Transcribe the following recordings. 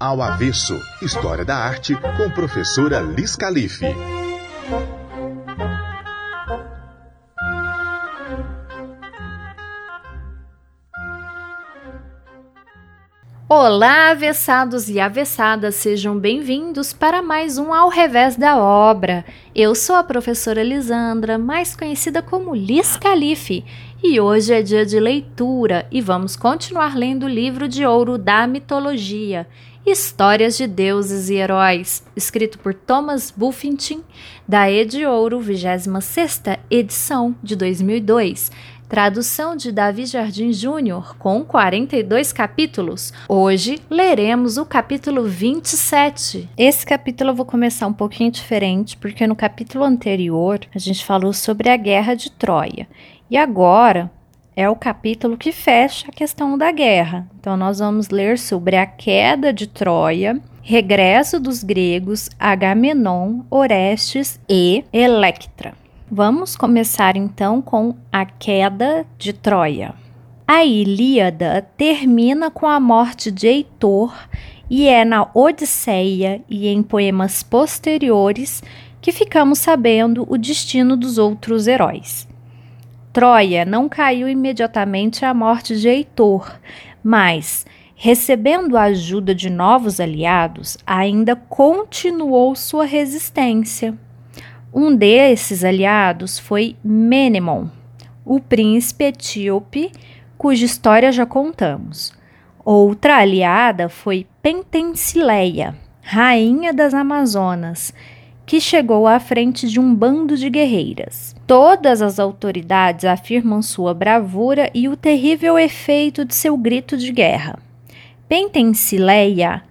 Ao Avesso, História da Arte, com professora Liz Calife. Olá, avessados e avessadas, sejam bem-vindos para mais um Ao Revés da Obra. Eu sou a professora Lisandra, mais conhecida como Liz Calife, e hoje é dia de leitura e vamos continuar lendo o livro de ouro da mitologia, Histórias de Deuses e Heróis, escrito por Thomas Buffington, da Ed Ouro, 26ª edição de 2002 tradução de Davi Jardim Júnior, com 42 capítulos. Hoje leremos o capítulo 27. Esse capítulo eu vou começar um pouquinho diferente, porque no capítulo anterior a gente falou sobre a guerra de Troia. E agora é o capítulo que fecha a questão da guerra. Então nós vamos ler sobre a queda de Troia, regresso dos gregos, Agamenon, Orestes e Electra. Vamos começar então com a queda de Troia. A Ilíada termina com a morte de Heitor e é na Odisseia e em poemas posteriores que ficamos sabendo o destino dos outros heróis. Troia não caiu imediatamente à morte de Heitor, mas, recebendo a ajuda de novos aliados, ainda continuou sua resistência. Um desses aliados foi Menemon, o príncipe etíope, cuja história já contamos. Outra aliada foi Pentensileia, rainha das Amazonas, que chegou à frente de um bando de guerreiras. Todas as autoridades afirmam sua bravura e o terrível efeito de seu grito de guerra. Pentensileia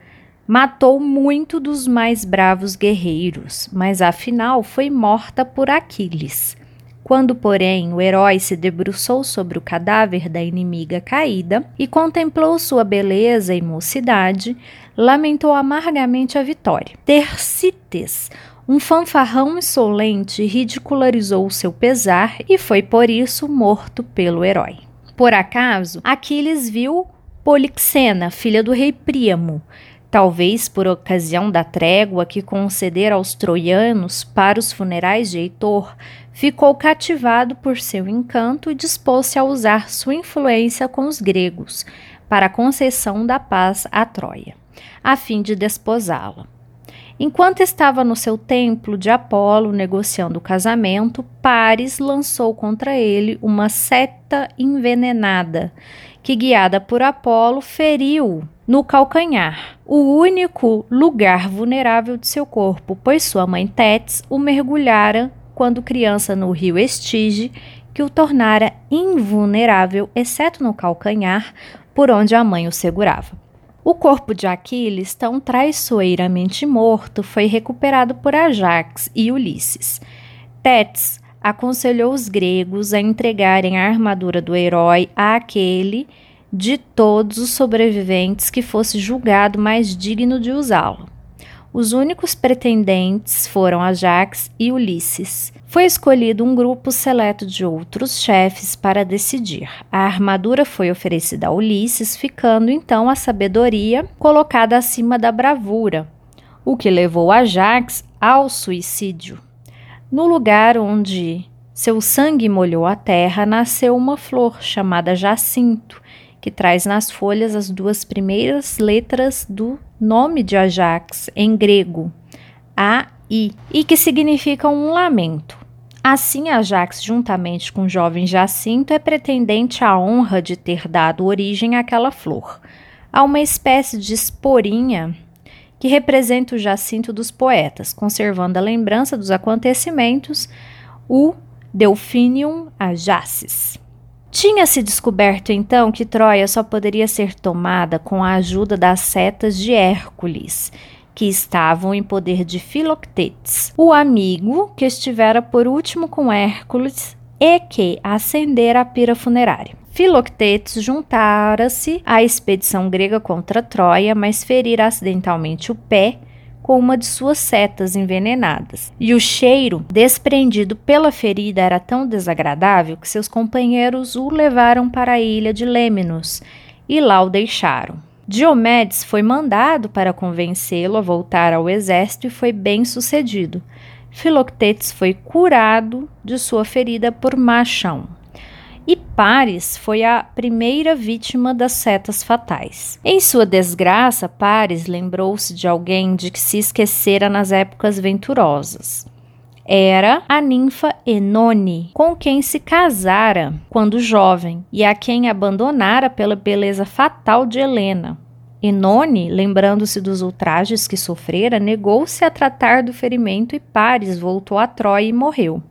matou muito dos mais bravos guerreiros, mas afinal foi morta por Aquiles. Quando, porém, o herói se debruçou sobre o cadáver da inimiga caída e contemplou sua beleza e mocidade, lamentou amargamente a vitória. Tercites, um fanfarrão insolente, ridicularizou seu pesar e foi por isso morto pelo herói. Por acaso, Aquiles viu Polixena, filha do rei Príamo, Talvez por ocasião da trégua que concedera aos troianos para os funerais de Heitor, ficou cativado por seu encanto e dispôs-se a usar sua influência com os gregos para a concessão da paz à Troia, a fim de desposá-la. Enquanto estava no seu templo de Apolo negociando o casamento, Paris lançou contra ele uma seta envenenada, que, guiada por Apolo, feriu no calcanhar, o único lugar vulnerável de seu corpo, pois sua mãe Tétis o mergulhara quando criança no rio Estige, que o tornara invulnerável, exceto no calcanhar, por onde a mãe o segurava. O corpo de Aquiles, tão traiçoeiramente morto, foi recuperado por Ajax e Ulisses. Tétis aconselhou os gregos a entregarem a armadura do herói àquele de todos os sobreviventes que fosse julgado mais digno de usá-lo. Os únicos pretendentes foram Ajax e Ulisses. Foi escolhido um grupo seleto de outros chefes para decidir. A armadura foi oferecida a Ulisses, ficando então a sabedoria colocada acima da bravura, o que levou Ajax ao suicídio. No lugar onde seu sangue molhou a terra, nasceu uma flor chamada Jacinto, que traz nas folhas as duas primeiras letras do nome de Ajax em grego, A-I, e que significam um lamento. Assim, Ajax, juntamente com o jovem Jacinto, é pretendente à honra de ter dado origem àquela flor, a uma espécie de esporinha que representa o Jacinto dos poetas, conservando a lembrança dos acontecimentos, o Delphinium Ajacis. Tinha-se descoberto então que Troia só poderia ser tomada com a ajuda das setas de Hércules, que estavam em poder de Filoctetes, o amigo que estivera por último com Hércules e que acendera a pira funerária. Filoctetes juntara-se à expedição grega contra Troia, mas ferira acidentalmente o pé com uma de suas setas envenenadas. E o cheiro desprendido pela ferida era tão desagradável que seus companheiros o levaram para a ilha de Lemnos e lá o deixaram. Diomedes foi mandado para convencê-lo a voltar ao exército e foi bem sucedido. Filoctetes foi curado de sua ferida por Machão. E Paris foi a primeira vítima das setas fatais. Em sua desgraça, Paris lembrou-se de alguém de que se esquecera nas épocas venturosas era a ninfa Enone, com quem se casara quando jovem e a quem abandonara pela beleza fatal de Helena. Enone, lembrando-se dos ultrajes que sofrera, negou-se a tratar do ferimento e Paris voltou a Troia e morreu.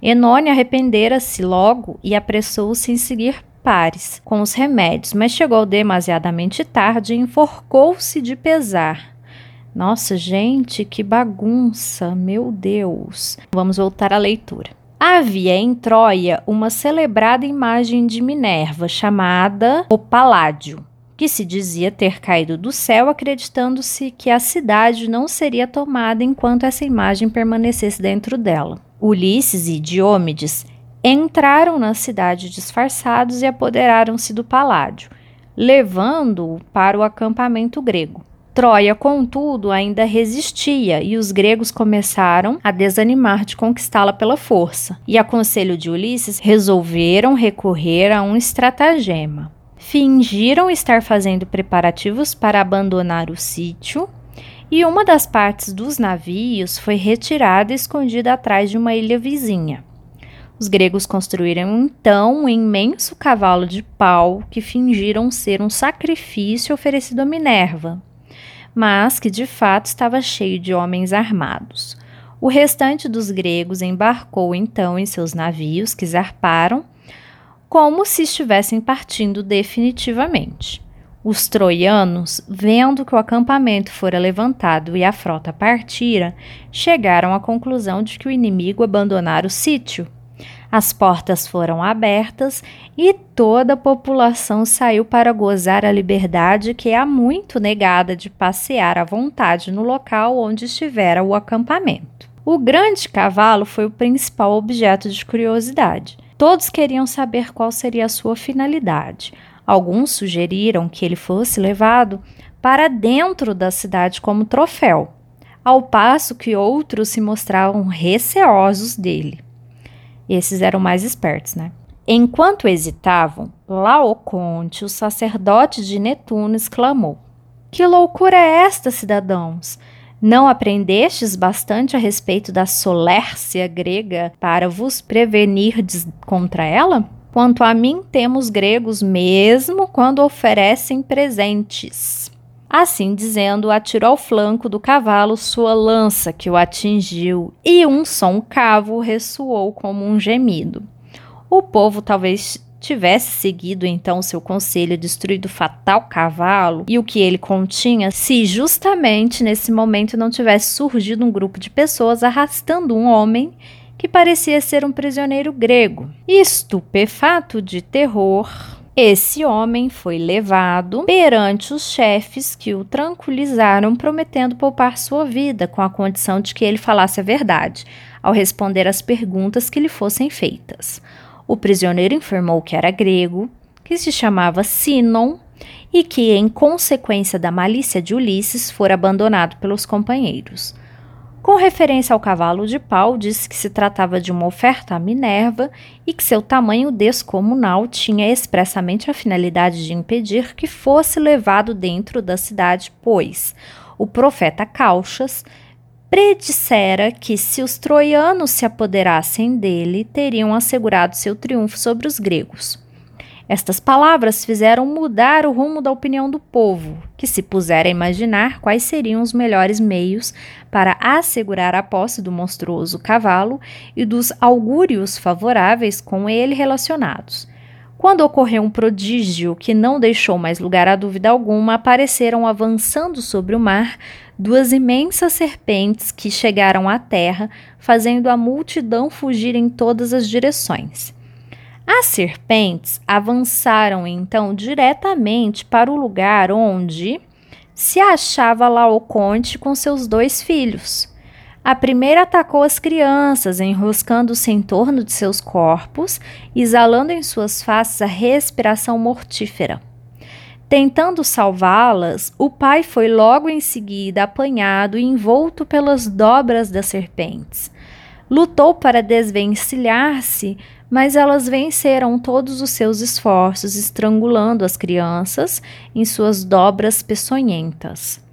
Enone arrependera-se logo e apressou-se em seguir Paris com os remédios, mas chegou demasiadamente tarde e enforcou-se de pesar. Nossa, gente, que bagunça, meu Deus. Vamos voltar à leitura. Havia em Troia uma celebrada imagem de Minerva chamada o Paládio, que se dizia ter caído do céu, acreditando-se que a cidade não seria tomada enquanto essa imagem permanecesse dentro dela. Ulisses e Diômedes entraram na cidade disfarçados e apoderaram-se do paládio, levando-o para o acampamento grego. Troia, contudo, ainda resistia e os gregos começaram a desanimar de conquistá-la pela força. E a conselho de Ulisses resolveram recorrer a um estratagema. Fingiram estar fazendo preparativos para abandonar o sítio e uma das partes dos navios foi retirada e escondida atrás de uma ilha vizinha. Os gregos construíram então um imenso cavalo de pau que fingiram ser um sacrifício oferecido a Minerva mas que de fato estava cheio de homens armados. O restante dos gregos embarcou então em seus navios que zarparam, como se estivessem partindo definitivamente. Os troianos, vendo que o acampamento fora levantado e a frota partira, chegaram à conclusão de que o inimigo abandonara o sítio as portas foram abertas e toda a população saiu para gozar a liberdade que há muito negada de passear à vontade no local onde estivera o acampamento. O grande cavalo foi o principal objeto de curiosidade. Todos queriam saber qual seria a sua finalidade. Alguns sugeriram que ele fosse levado para dentro da cidade como troféu, ao passo que outros se mostravam receosos dele. Esses eram mais espertos, né? Enquanto hesitavam, Laoconte, o sacerdote de Netuno, exclamou: Que loucura é esta, cidadãos? Não aprendestes bastante a respeito da solércia grega para vos prevenirdes contra ela? Quanto a mim, temos gregos mesmo quando oferecem presentes. Assim dizendo, atirou ao flanco do cavalo sua lança, que o atingiu, e um som cavo ressoou como um gemido. O povo talvez tivesse seguido então seu conselho, destruído o fatal cavalo e o que ele continha, se justamente nesse momento não tivesse surgido um grupo de pessoas arrastando um homem que parecia ser um prisioneiro grego. Estupefato de terror, esse homem foi levado perante os chefes que o tranquilizaram, prometendo poupar sua vida, com a condição de que ele falasse a verdade, ao responder às perguntas que lhe fossem feitas. O prisioneiro informou que era grego, que se chamava Sinon e que, em consequência da malícia de Ulisses, fora abandonado pelos companheiros. Com referência ao cavalo de pau, disse que se tratava de uma oferta a Minerva e que seu tamanho descomunal tinha expressamente a finalidade de impedir que fosse levado dentro da cidade, pois o profeta Cauchas predissera que se os troianos se apoderassem dele, teriam assegurado seu triunfo sobre os gregos. Estas palavras fizeram mudar o rumo da opinião do povo, que se pusera a imaginar quais seriam os melhores meios para assegurar a posse do monstruoso cavalo e dos augúrios favoráveis com ele relacionados. Quando ocorreu um prodígio que não deixou mais lugar a dúvida alguma, apareceram avançando sobre o mar duas imensas serpentes que chegaram à terra, fazendo a multidão fugir em todas as direções. As serpentes avançaram então diretamente para o lugar onde se achava Laoconte com seus dois filhos. A primeira atacou as crianças, enroscando-se em torno de seus corpos, exalando em suas faces a respiração mortífera. Tentando salvá-las, o pai foi logo em seguida apanhado e envolto pelas dobras das serpentes. Lutou para desvencilhar-se, mas elas venceram todos os seus esforços, estrangulando as crianças em suas dobras peçonhentas.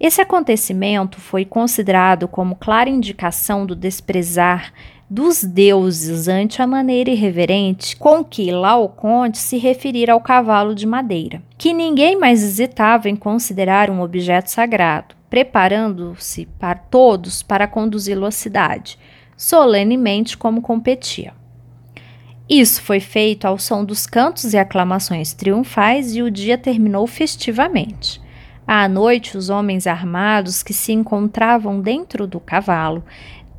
Esse acontecimento foi considerado como clara indicação do desprezar dos deuses ante a maneira irreverente com que Laoconte se referira ao cavalo de madeira, que ninguém mais hesitava em considerar um objeto sagrado, preparando-se para todos para conduzi-lo à cidade, solenemente como competia. Isso foi feito ao som dos cantos e aclamações triunfais e o dia terminou festivamente. À noite, os homens armados que se encontravam dentro do cavalo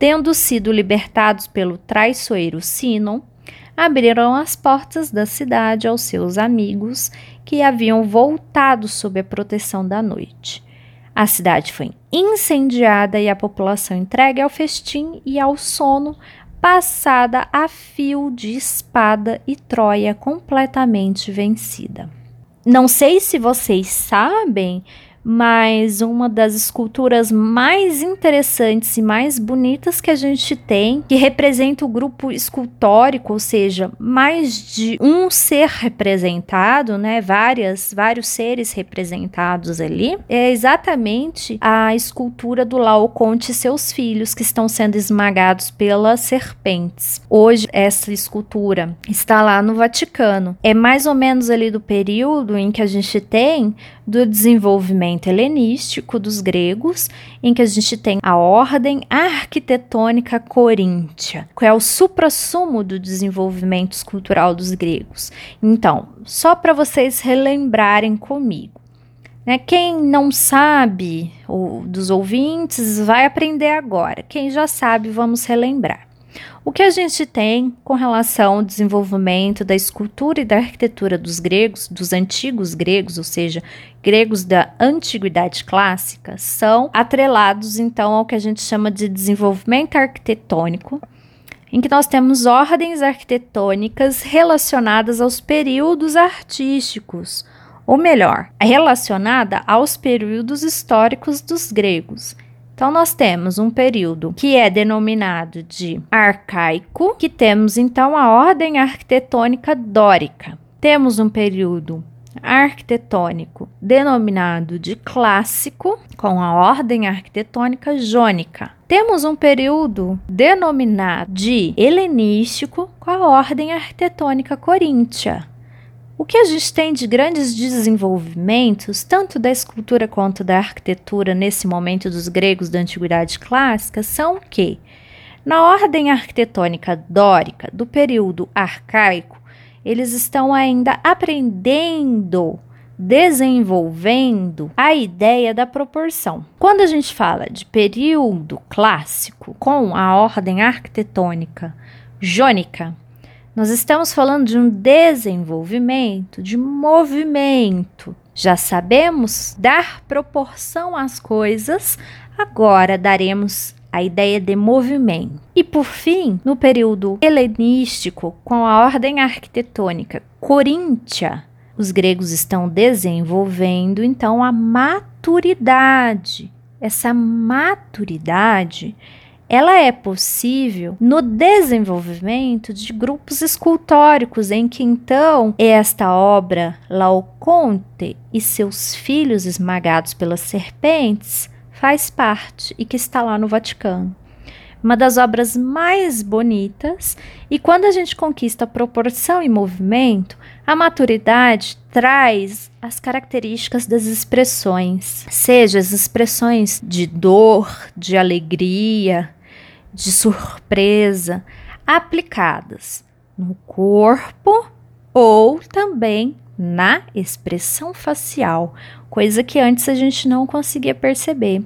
tendo sido libertados pelo traiçoeiro Sinon, abriram as portas da cidade aos seus amigos que haviam voltado sob a proteção da noite. A cidade foi incendiada e a população entregue ao festim e ao sono, passada a fio de espada e Troia completamente vencida. Não sei se vocês sabem, mas uma das esculturas mais interessantes e mais bonitas que a gente tem, que representa o grupo escultórico, ou seja, mais de um ser representado, né, várias, vários seres representados ali, é exatamente a escultura do Laoconte e seus filhos que estão sendo esmagados pelas serpentes. Hoje essa escultura está lá no Vaticano. É mais ou menos ali do período em que a gente tem do desenvolvimento helenístico dos gregos, em que a gente tem a ordem arquitetônica coríntia, que é o suprassumo do desenvolvimento cultural dos gregos. Então, só para vocês relembrarem comigo. Né? Quem não sabe, ou dos ouvintes, vai aprender agora. Quem já sabe, vamos relembrar. O que a gente tem com relação ao desenvolvimento da escultura e da arquitetura dos gregos, dos antigos gregos, ou seja, gregos da antiguidade clássica, são atrelados então ao que a gente chama de desenvolvimento arquitetônico, em que nós temos ordens arquitetônicas relacionadas aos períodos artísticos, ou melhor, relacionada aos períodos históricos dos gregos. Então, nós temos um período que é denominado de arcaico, que temos então a ordem arquitetônica dórica. Temos um período arquitetônico denominado de clássico, com a ordem arquitetônica jônica. Temos um período denominado de helenístico, com a ordem arquitetônica coríntia. O que a gente tem de grandes desenvolvimentos, tanto da escultura quanto da arquitetura nesse momento dos gregos da antiguidade clássica, são que, na ordem arquitetônica dórica do período arcaico, eles estão ainda aprendendo, desenvolvendo a ideia da proporção. Quando a gente fala de período clássico com a ordem arquitetônica jônica, nós estamos falando de um desenvolvimento, de movimento. Já sabemos dar proporção às coisas, agora daremos a ideia de movimento. E por fim, no período helenístico, com a ordem arquitetônica coríntia, os gregos estão desenvolvendo então a maturidade. Essa maturidade ela é possível no desenvolvimento de grupos escultóricos, em que então esta obra, Laoconte e seus filhos esmagados pelas serpentes, faz parte e que está lá no Vaticano. Uma das obras mais bonitas, e quando a gente conquista proporção e movimento, a maturidade traz as características das expressões, seja as expressões de dor, de alegria, de surpresa aplicadas no corpo ou também na expressão facial, coisa que antes a gente não conseguia perceber,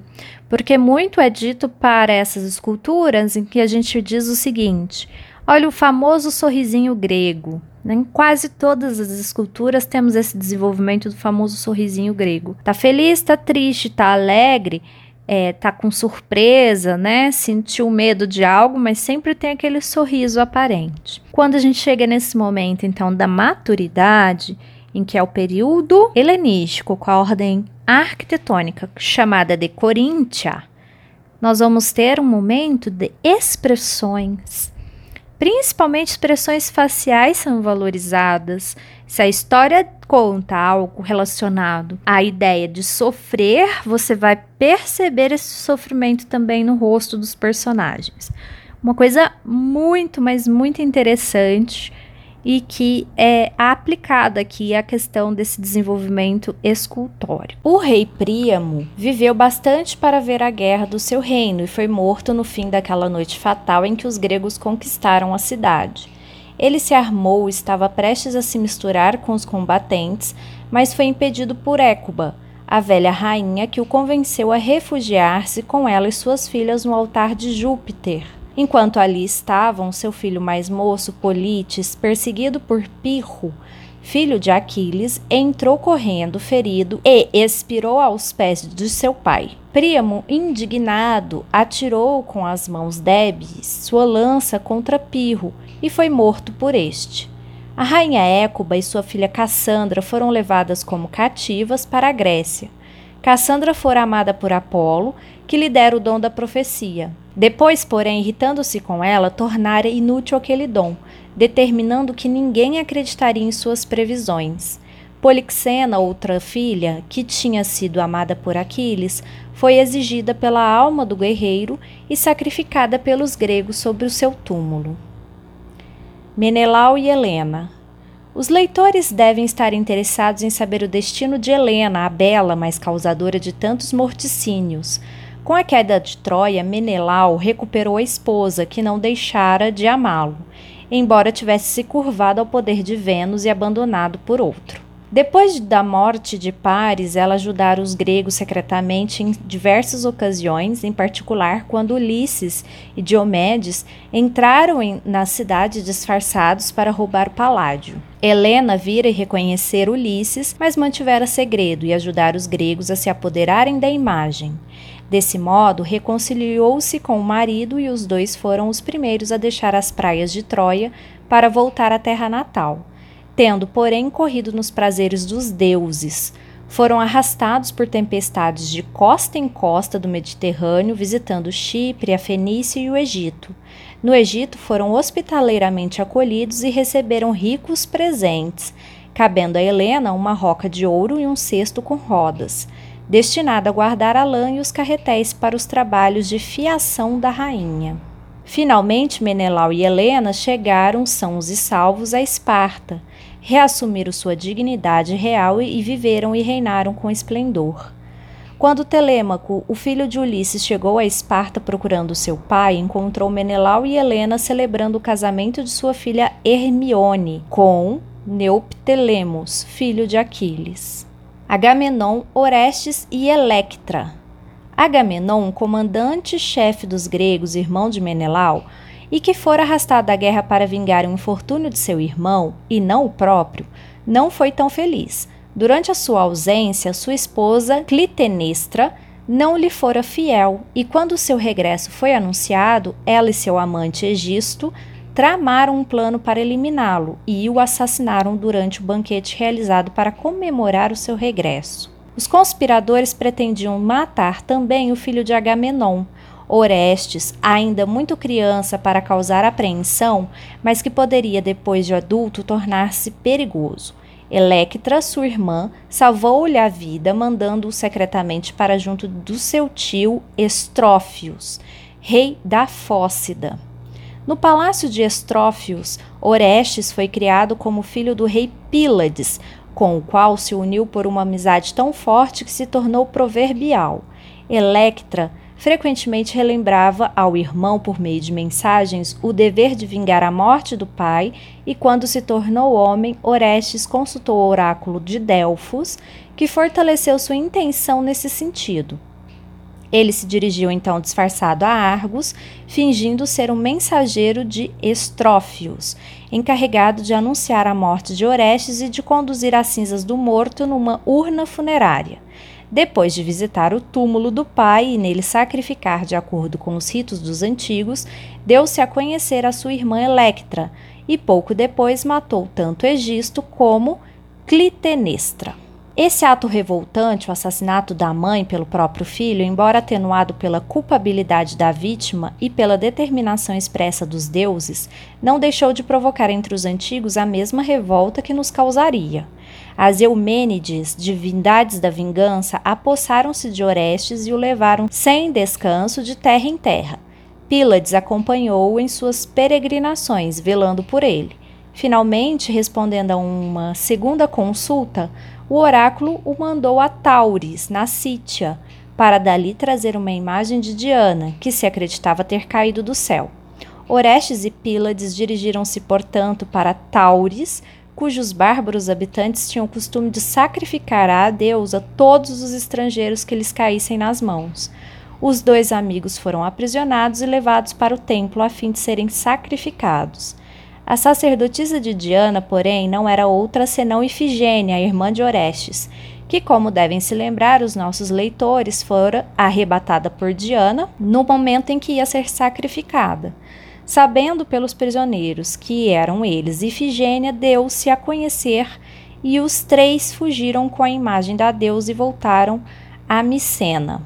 porque muito é dito para essas esculturas em que a gente diz o seguinte: olha o famoso sorrisinho grego. Em quase todas as esculturas temos esse desenvolvimento do famoso sorrisinho grego. Tá feliz, tá triste, tá alegre, é, tá com surpresa, né? Sentiu medo de algo, mas sempre tem aquele sorriso aparente. Quando a gente chega nesse momento, então, da maturidade, em que é o período helenístico com a ordem arquitetônica chamada de Coríntia, nós vamos ter um momento de expressões. Principalmente expressões faciais são valorizadas. Se a história conta algo relacionado à ideia de sofrer, você vai perceber esse sofrimento também no rosto dos personagens. Uma coisa muito, mas muito interessante e que é aplicada aqui a questão desse desenvolvimento escultórico. O rei Príamo viveu bastante para ver a guerra do seu reino e foi morto no fim daquela noite fatal em que os gregos conquistaram a cidade. Ele se armou e estava prestes a se misturar com os combatentes, mas foi impedido por Écuba, a velha rainha que o convenceu a refugiar-se com ela e suas filhas no altar de Júpiter. Enquanto ali estavam, seu filho mais moço, Polites, perseguido por Pirro, filho de Aquiles, entrou correndo, ferido, e expirou aos pés de seu pai. Príamo, indignado, atirou com as mãos débeis sua lança contra Pirro e foi morto por este. A rainha Écuba e sua filha Cassandra foram levadas como cativas para a Grécia. Cassandra fora amada por Apolo, que lhe dera o dom da profecia. Depois, porém, irritando-se com ela, tornara inútil aquele dom, determinando que ninguém acreditaria em suas previsões. Polixena, outra filha, que tinha sido amada por Aquiles, foi exigida pela alma do guerreiro e sacrificada pelos gregos sobre o seu túmulo. Menelau e Helena. Os leitores devem estar interessados em saber o destino de Helena, a bela, mas causadora de tantos morticínios, com a queda de Troia, Menelau recuperou a esposa, que não deixara de amá-lo, embora tivesse se curvado ao poder de Vênus e abandonado por outro. Depois da morte de Paris, ela ajudara os gregos secretamente em diversas ocasiões, em particular quando Ulisses e Diomedes entraram em, na cidade disfarçados para roubar Paládio. Helena vira e reconhecer Ulisses, mas mantivera segredo e ajudar os gregos a se apoderarem da imagem. Desse modo, reconciliou-se com o marido e os dois foram os primeiros a deixar as praias de Troia para voltar à terra natal. Tendo, porém, corrido nos prazeres dos deuses, foram arrastados por tempestades de costa em costa do Mediterrâneo, visitando Chipre, a Fenícia e o Egito. No Egito, foram hospitaleiramente acolhidos e receberam ricos presentes, cabendo a Helena uma roca de ouro e um cesto com rodas destinada a guardar a lã e os carretéis para os trabalhos de fiação da rainha. Finalmente, Menelau e Helena chegaram sãos e salvos a Esparta, reassumiram sua dignidade real e viveram e reinaram com esplendor. Quando Telêmaco, o filho de Ulisses, chegou a Esparta procurando seu pai, encontrou Menelau e Helena celebrando o casamento de sua filha Hermione com Neoptelemos, filho de Aquiles. Agamenon, Orestes e Electra. Agamenon, comandante-chefe dos gregos, irmão de Menelau, e que fora arrastado da guerra para vingar o infortúnio de seu irmão, e não o próprio, não foi tão feliz. Durante a sua ausência, sua esposa Clitenestra não lhe fora fiel, e quando seu regresso foi anunciado, ela e seu amante Egisto tramaram um plano para eliminá-lo e o assassinaram durante o banquete realizado para comemorar o seu regresso. Os conspiradores pretendiam matar também o filho de Agamenon, Orestes, ainda muito criança para causar apreensão, mas que poderia, depois de adulto, tornar-se perigoso. Electra, sua irmã, salvou-lhe a vida, mandando-o secretamente para junto do seu tio Estrófios, rei da Fócida. No palácio de Estrófios, Orestes foi criado como filho do rei Pílades, com o qual se uniu por uma amizade tão forte que se tornou proverbial. Electra frequentemente relembrava ao irmão por meio de mensagens o dever de vingar a morte do pai, e quando se tornou homem, Orestes consultou o oráculo de Delfos, que fortaleceu sua intenção nesse sentido. Ele se dirigiu então disfarçado a Argos, fingindo ser um mensageiro de Estrófios, encarregado de anunciar a morte de Orestes e de conduzir as cinzas do morto numa urna funerária. Depois de visitar o túmulo do pai e nele sacrificar de acordo com os ritos dos antigos, deu-se a conhecer a sua irmã Electra e pouco depois matou tanto Egisto como Clitenestra. Esse ato revoltante, o assassinato da mãe pelo próprio filho, embora atenuado pela culpabilidade da vítima e pela determinação expressa dos deuses, não deixou de provocar entre os antigos a mesma revolta que nos causaria. As Eumênides, divindades da vingança, apossaram-se de Orestes e o levaram sem descanso de terra em terra. Pílades acompanhou-o em suas peregrinações, velando por ele. Finalmente, respondendo a uma segunda consulta, o oráculo o mandou a Tauris, na Sítia, para dali trazer uma imagem de Diana, que se acreditava ter caído do céu. Orestes e Pílades dirigiram-se, portanto, para Tauris, cujos bárbaros habitantes tinham o costume de sacrificar à deusa todos os estrangeiros que lhes caíssem nas mãos. Os dois amigos foram aprisionados e levados para o templo a fim de serem sacrificados. A sacerdotisa de Diana, porém, não era outra senão Ifigênia, irmã de Orestes, que, como devem se lembrar os nossos leitores, fora arrebatada por Diana no momento em que ia ser sacrificada. Sabendo pelos prisioneiros que eram eles Ifigênia, deu-se a conhecer e os três fugiram com a imagem da deusa e voltaram a Micena.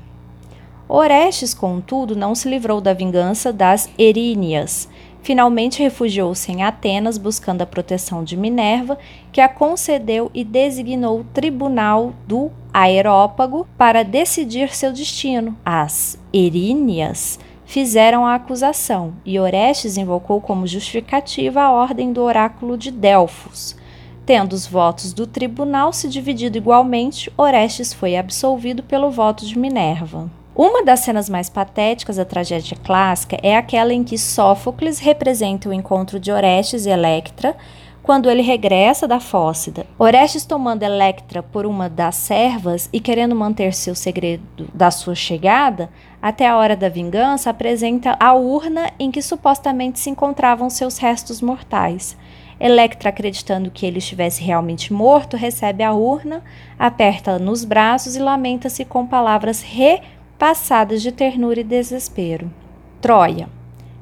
Orestes, contudo, não se livrou da vingança das Eríneas, Finalmente refugiou-se em Atenas, buscando a proteção de Minerva, que a concedeu e designou o tribunal do Aerópago para decidir seu destino. As Eríneas fizeram a acusação e Orestes invocou como justificativa a ordem do oráculo de Delfos. Tendo os votos do tribunal se dividido igualmente, Orestes foi absolvido pelo voto de Minerva. Uma das cenas mais patéticas da tragédia clássica é aquela em que Sófocles representa o encontro de Orestes e Electra quando ele regressa da Fócida. Orestes tomando Electra por uma das servas e querendo manter seu segredo da sua chegada, até a hora da vingança apresenta a urna em que supostamente se encontravam seus restos mortais. Electra, acreditando que ele estivesse realmente morto, recebe a urna, aperta nos braços e lamenta-se com palavras re passadas de ternura e desespero. Troia.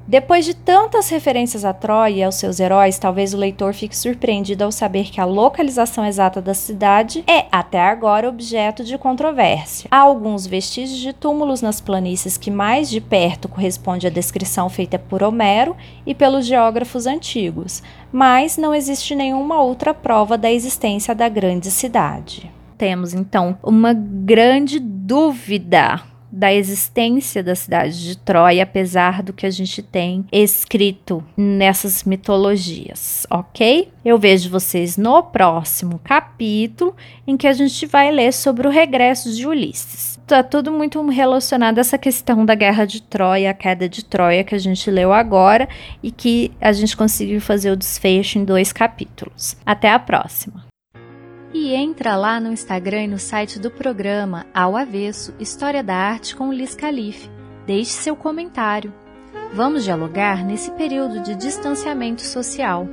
Depois de tantas referências a Troia e aos seus heróis, talvez o leitor fique surpreendido ao saber que a localização exata da cidade é, até agora, objeto de controvérsia. Há alguns vestígios de túmulos nas planícies que mais de perto corresponde à descrição feita por Homero e pelos geógrafos antigos, mas não existe nenhuma outra prova da existência da grande cidade. Temos então uma grande dúvida da existência da cidade de Troia, apesar do que a gente tem escrito nessas mitologias, ok? Eu vejo vocês no próximo capítulo, em que a gente vai ler sobre o regresso de Ulisses. Tá tudo muito relacionado a essa questão da guerra de Troia, a queda de Troia que a gente leu agora e que a gente conseguiu fazer o desfecho em dois capítulos. Até a próxima! E entra lá no Instagram e no site do programa Ao Avesso História da Arte com Liz Calife. Deixe seu comentário. Vamos dialogar nesse período de distanciamento social.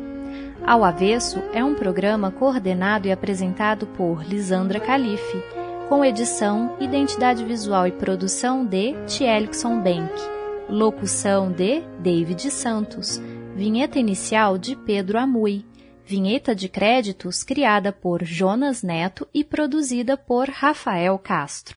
Ao Avesso é um programa coordenado e apresentado por Lisandra Calife, com edição, identidade visual e produção de Tielixon Bank, locução de David Santos, vinheta inicial de Pedro Amui vinheta de créditos criada por Jonas Neto e produzida por Rafael Castro.